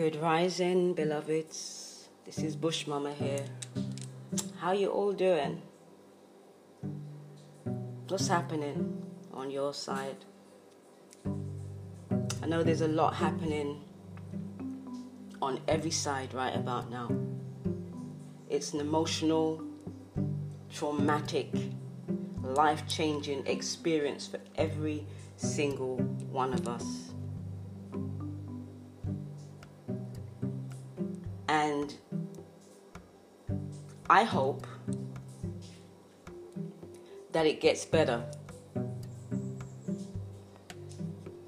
Good rising, beloveds. This is Bush Mama here. How you all doing? What's happening on your side? I know there's a lot happening on every side right about now. It's an emotional, traumatic, life changing experience for every single one of us. I hope that it gets better.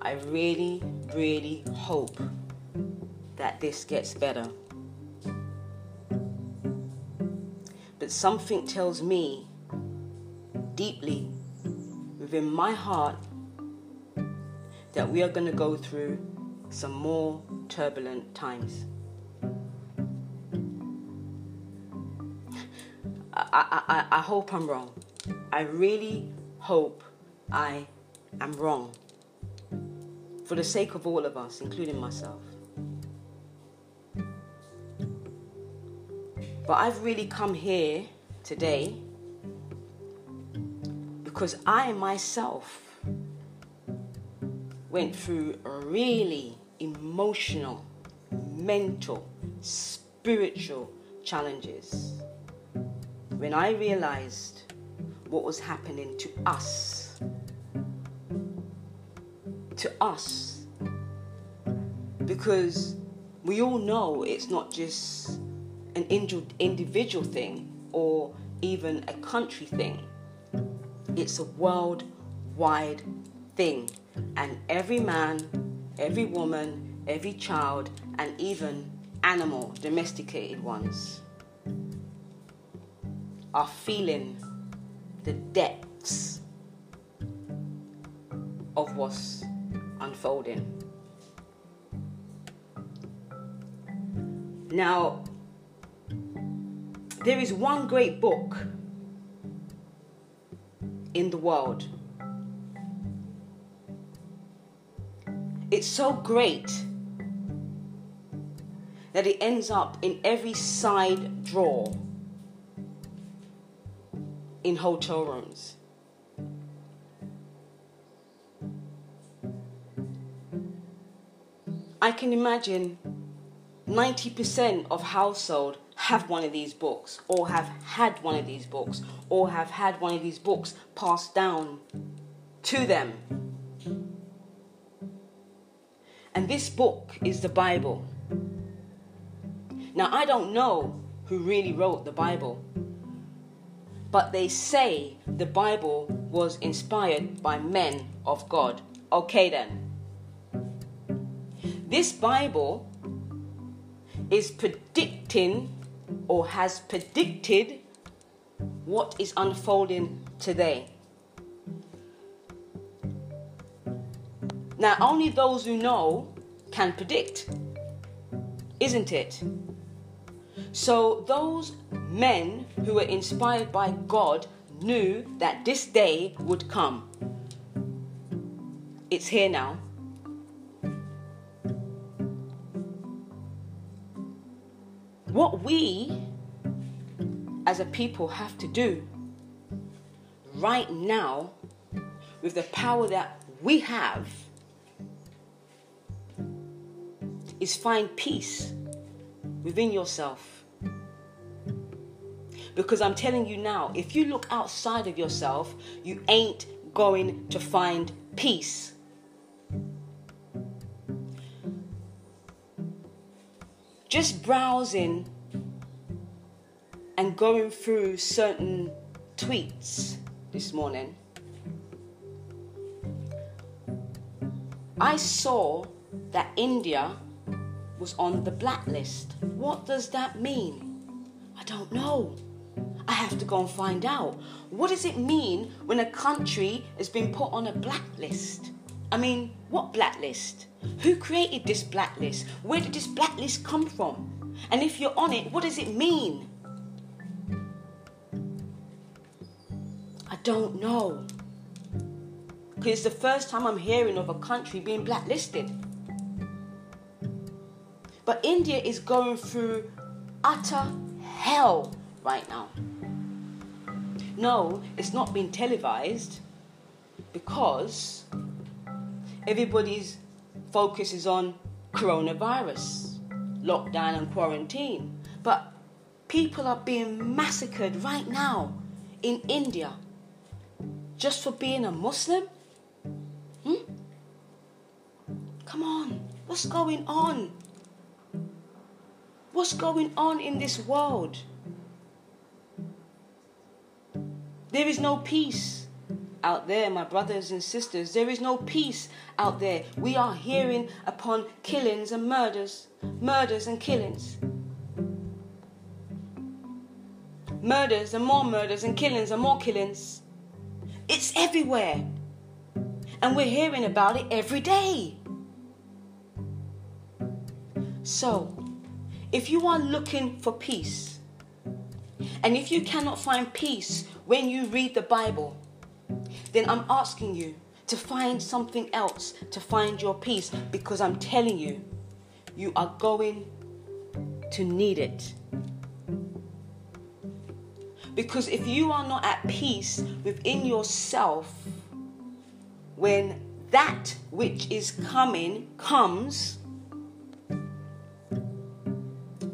I really, really hope that this gets better. But something tells me deeply within my heart that we are going to go through some more turbulent times. I, I, I hope I'm wrong. I really hope I am wrong. For the sake of all of us, including myself. But I've really come here today because I myself went through really emotional, mental, spiritual challenges when I realized what was happening to us, to us, because we all know it's not just an individual thing or even a country thing, it's a worldwide thing, and every man, every woman, every child, and even animal, domesticated ones are feeling the depths of what's unfolding. Now, there is one great book in the world. It's so great that it ends up in every side drawer in hotel rooms. I can imagine 90% of household have one of these books or have had one of these books or have had one of these books passed down to them. And this book is the Bible. Now, I don't know who really wrote the Bible but they say the Bible was inspired by men of God. Okay, then. This Bible is predicting or has predicted what is unfolding today. Now, only those who know can predict, isn't it? So, those men who were inspired by God knew that this day would come. It's here now. What we as a people have to do right now with the power that we have is find peace within yourself because I'm telling you now, if you look outside of yourself, you ain't going to find peace. Just browsing and going through certain tweets this morning, I saw that India was on the blacklist. What does that mean? I don't know. I have to go and find out. What does it mean when a country has been put on a blacklist? I mean, what blacklist? Who created this blacklist? Where did this blacklist come from? And if you're on it, what does it mean? I don't know. Because it's the first time I'm hearing of a country being blacklisted. But India is going through utter hell right now. No, it's not been televised because everybody's focus is on coronavirus, lockdown, and quarantine. But people are being massacred right now in India just for being a Muslim? Hmm? Come on, what's going on? What's going on in this world? There is no peace out there, my brothers and sisters. There is no peace out there. We are hearing upon killings and murders, murders and killings. Murders and more murders and killings and more killings. It's everywhere. And we're hearing about it every day. So, if you are looking for peace, and if you cannot find peace when you read the Bible, then I'm asking you to find something else to find your peace because I'm telling you, you are going to need it. Because if you are not at peace within yourself, when that which is coming comes,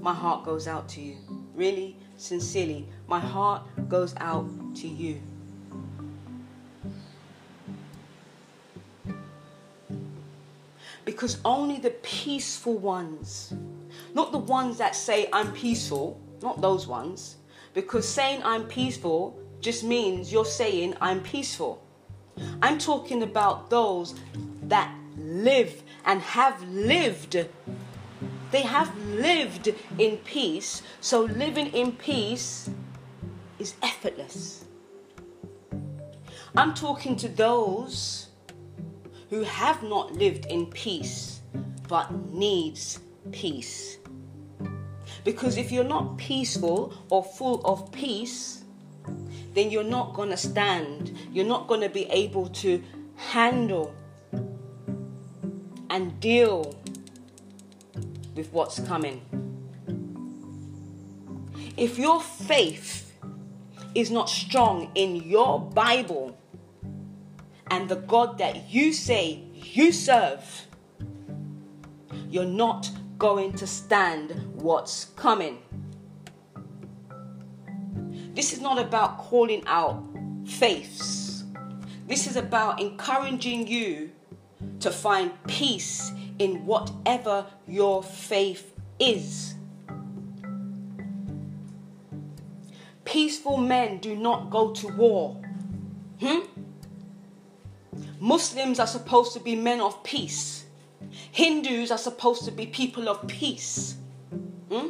my heart goes out to you. Really, sincerely, my heart goes out to you. Because only the peaceful ones, not the ones that say, I'm peaceful, not those ones, because saying I'm peaceful just means you're saying I'm peaceful. I'm talking about those that live and have lived. They have lived in peace. So living in peace is effortless. I'm talking to those who have not lived in peace but needs peace. Because if you're not peaceful or full of peace, then you're not going to stand. You're not going to be able to handle and deal with what's coming. If your faith is not strong in your Bible and the God that you say you serve, you're not going to stand what's coming. This is not about calling out faiths. This is about encouraging you to find peace in whatever your faith is. Peaceful men do not go to war. Hmm? Muslims are supposed to be men of peace. Hindus are supposed to be people of peace. Hmm?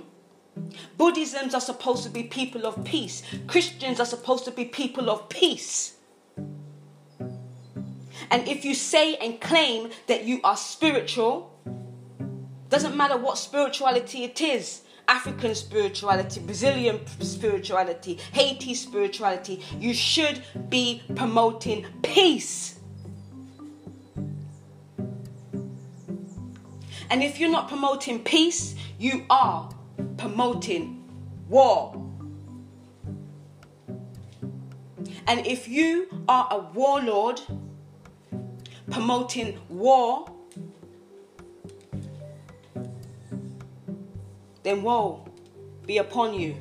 Buddhisms are supposed to be people of peace. Christians are supposed to be people of peace. And if you say and claim that you are spiritual, doesn't matter what spirituality it is African spirituality, Brazilian spirituality, Haiti spirituality you should be promoting peace. And if you're not promoting peace, you are promoting war. And if you are a warlord promoting war, then woe be upon you.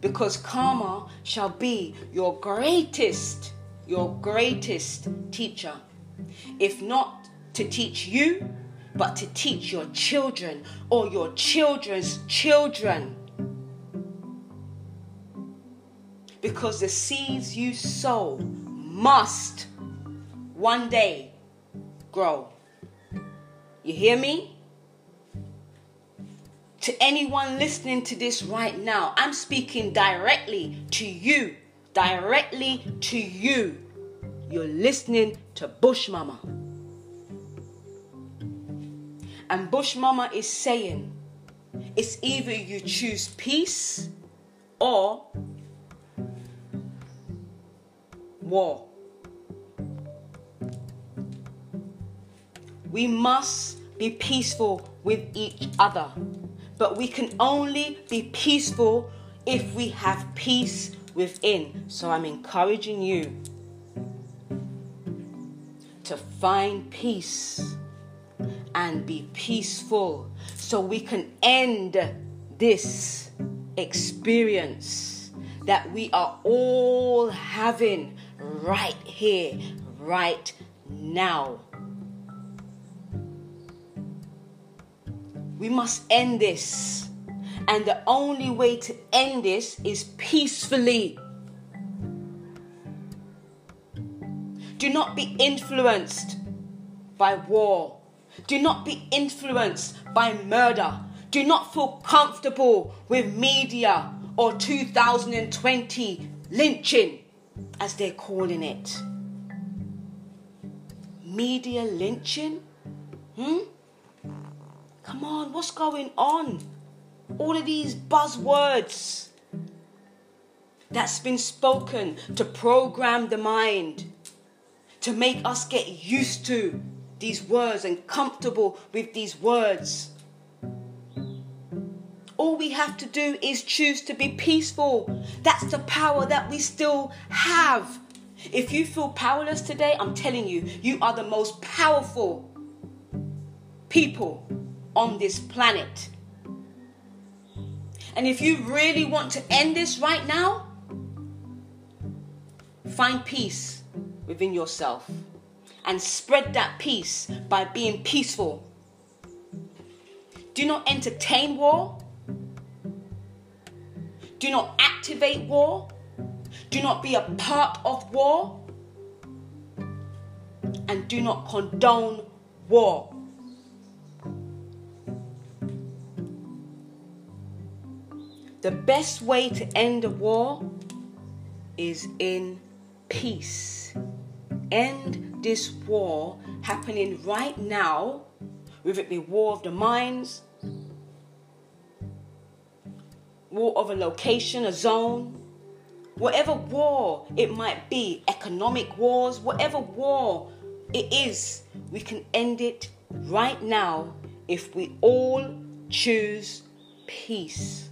Because karma shall be your greatest, your greatest teacher. If not to teach you, but to teach your children or your children's children. Because the seeds you sow must one day grow. You hear me? To anyone listening to this right now, I'm speaking directly to you. Directly to you. You're listening to Bush Mama. And Bush Mama is saying it's either you choose peace or war. We must be peaceful with each other. But we can only be peaceful if we have peace within. So I'm encouraging you to find peace and be peaceful so we can end this experience that we are all having right here, right now. We must end this. And the only way to end this is peacefully. Do not be influenced by war. Do not be influenced by murder. Do not feel comfortable with media or 2020 lynching, as they're calling it. Media lynching? Hmm? Come on, what's going on? All of these buzzwords that's been spoken to program the mind, to make us get used to these words and comfortable with these words. All we have to do is choose to be peaceful. That's the power that we still have. If you feel powerless today, I'm telling you, you are the most powerful people on this planet. And if you really want to end this right now, find peace within yourself and spread that peace by being peaceful. Do not entertain war. Do not activate war. Do not be a part of war. And do not condone war. The best way to end a war is in peace. End this war happening right now, whether it be war of the minds, war of a location, a zone, whatever war it might be, economic wars, whatever war it is, we can end it right now if we all choose peace.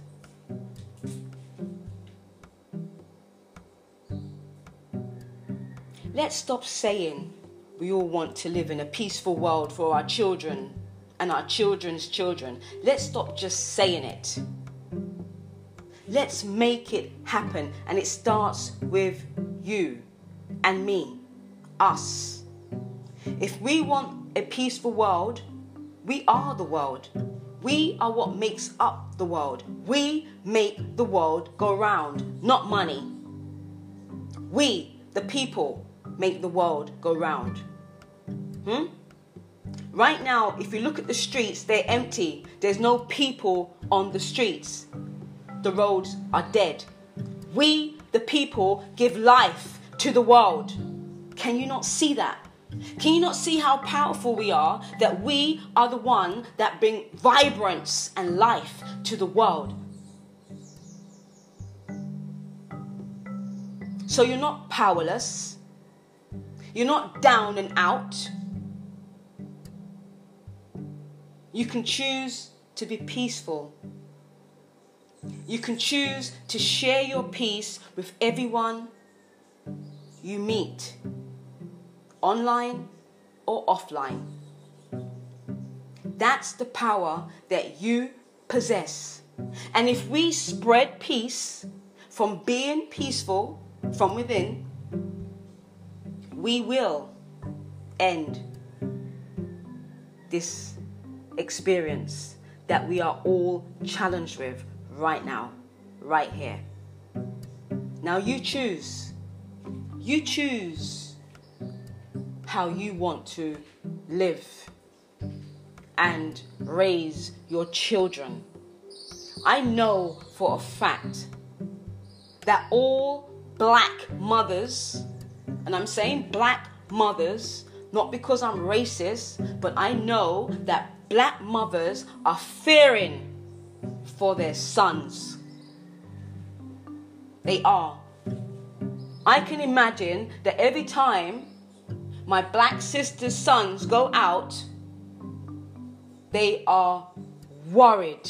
Let's stop saying we all want to live in a peaceful world for our children and our children's children. Let's stop just saying it. Let's make it happen. And it starts with you and me, us. If we want a peaceful world, we are the world. We are what makes up the world. We make the world go round, not money. We, the people, make the world go round. Hmm? Right now, if you look at the streets, they're empty. There's no people on the streets. The roads are dead. We, the people, give life to the world. Can you not see that? Can you not see how powerful we are? That we are the one that bring vibrance and life to the world. So you're not powerless. You're not down and out. You can choose to be peaceful. You can choose to share your peace with everyone you meet, online or offline. That's the power that you possess. And if we spread peace from being peaceful from within, we will end this experience that we are all challenged with right now, right here. Now you choose. You choose how you want to live and raise your children. I know for a fact that all black mothers and I'm saying black mothers, not because I'm racist, but I know that black mothers are fearing for their sons. They are. I can imagine that every time my black sister's sons go out, They are worried.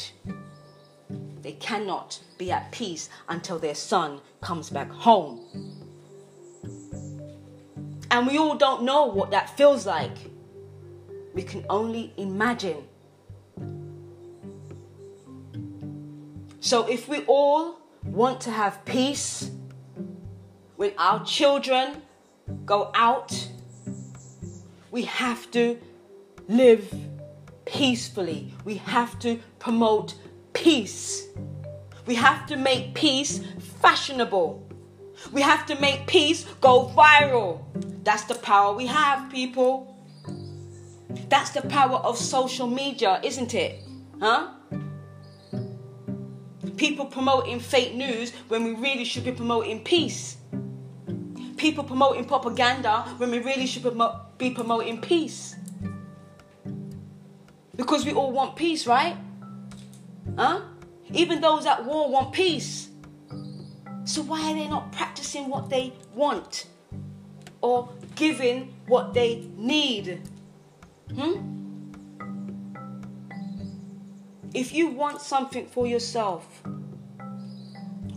They cannot be at peace until their son comes back home. And we all don't know what that feels like. We can only imagine. So if we all want to have peace when our children go out, we have to live peacefully. We have to promote peace. We have to make peace fashionable. We have to make peace go viral. That's the power we have, people. That's the power of social media, isn't it? Huh? People promoting fake news when we really should be promoting peace. People promoting propaganda when we really should be promoting peace. Because we all want peace, right? Huh? Even those at war want peace. So why are they not practicing what they want or giving what they need? Hmm? If you want something for yourself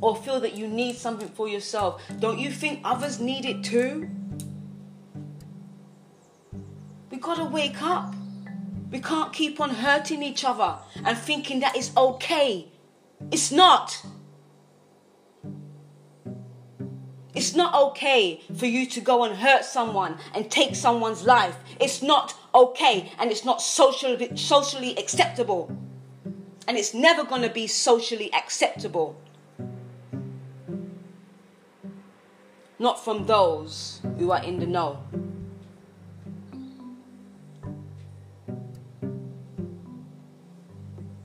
or feel that you need something for yourself, don't you think others need it too? We gotta wake up. We can't keep on hurting each other and thinking that it's okay. It's not. It's not okay for you to go and hurt someone and take someone's life. It's not okay and it's not socially, socially acceptable. And it's never going to be socially acceptable. Not from those who are in the know.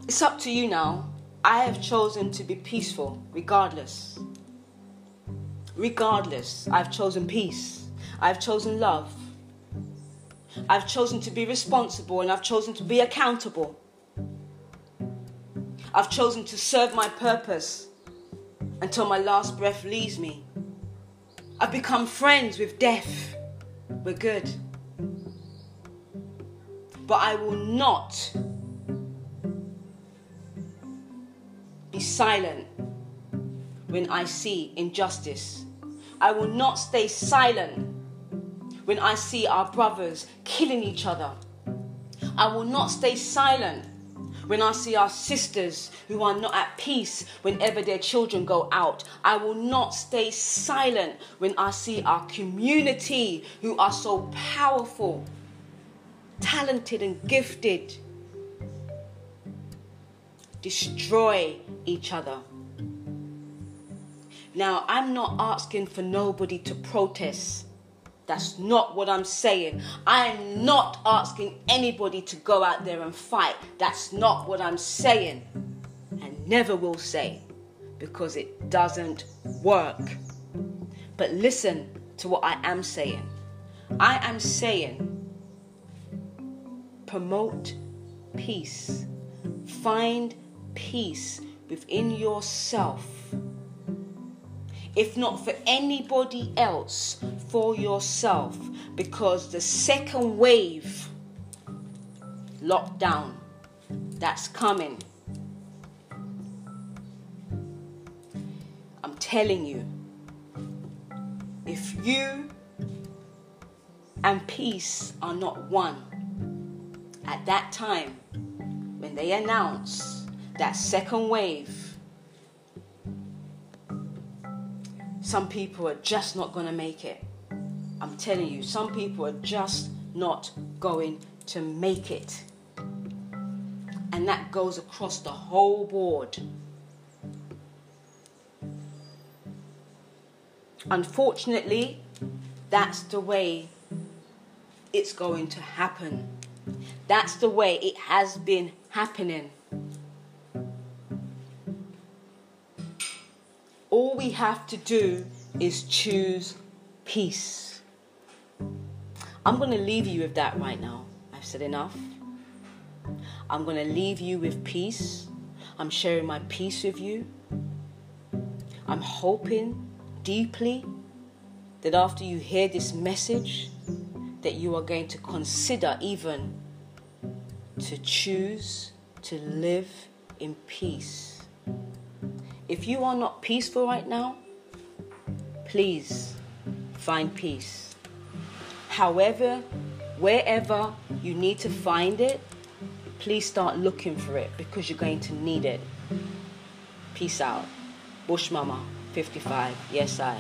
It's up to you now. I have chosen to be peaceful regardless. Regardless, I've chosen peace. I've chosen love. I've chosen to be responsible and I've chosen to be accountable. I've chosen to serve my purpose until my last breath leaves me. I've become friends with death. We're good. But I will not be silent when I see injustice. I will not stay silent when I see our brothers killing each other. I will not stay silent when I see our sisters who are not at peace whenever their children go out. I will not stay silent when I see our community who are so powerful, talented, and gifted destroy each other. Now, I'm not asking for nobody to protest. That's not what I'm saying. I'm not asking anybody to go out there and fight. That's not what I'm saying. And never will say because it doesn't work. But listen to what I am saying. I am saying promote peace, find peace within yourself. If not for anybody else, for yourself. Because the second wave, lockdown, that's coming. I'm telling you, if you and peace are not one, at that time, when they announce that second wave, some people are just not going to make it. I'm telling you, some people are just not going to make it. And that goes across the whole board. Unfortunately, that's the way it's going to happen. That's the way it has been happening. All we have to do is choose peace. I'm going to leave you with that right now. I've said enough. I'm going to leave you with peace. I'm sharing my peace with you. I'm hoping deeply that after you hear this message, that you are going to consider even to choose to live in peace. If you are not peaceful right now, please find peace. However, wherever you need to find it, please start looking for it because you're going to need it. Peace out. Bush Mama, 55. Yes, I.